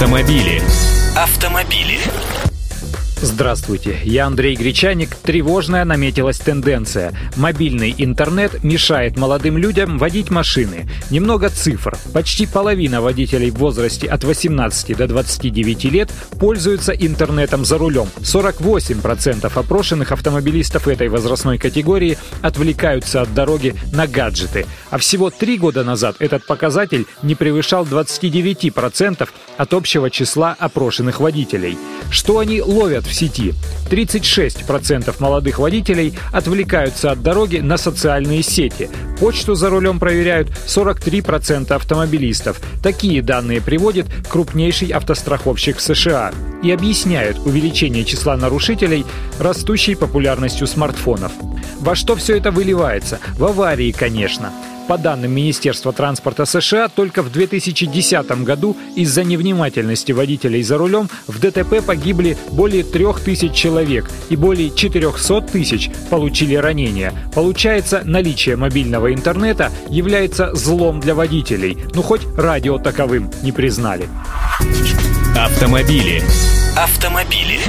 Автомобили. Автомобили. Здравствуйте, я Андрей Гречаник. Тревожная наметилась тенденция. Мобильный интернет мешает молодым людям водить машины. Немного цифр. Почти половина водителей в возрасте от 18 до 29 лет пользуются интернетом за рулем. 48% опрошенных автомобилистов этой возрастной категории отвлекаются от дороги на гаджеты. А всего три года назад этот показатель не превышал 29% от общего числа опрошенных водителей. Что они ловят в сети? 36% молодых водителей отвлекаются от дороги на социальные сети. Почту за рулем проверяют 43% автомобилистов. Такие данные приводит крупнейший автостраховщик в США. И объясняют увеличение числа нарушителей растущей популярностью смартфонов. Во что все это выливается? В аварии, конечно. По данным Министерства транспорта США, только в 2010 году из-за невнимательности водителей за рулем в ДТП погибли более 3000 человек и более 400 тысяч получили ранения. Получается, наличие мобильного интернета является злом для водителей. Ну хоть радио таковым не признали. Автомобили. Автомобили.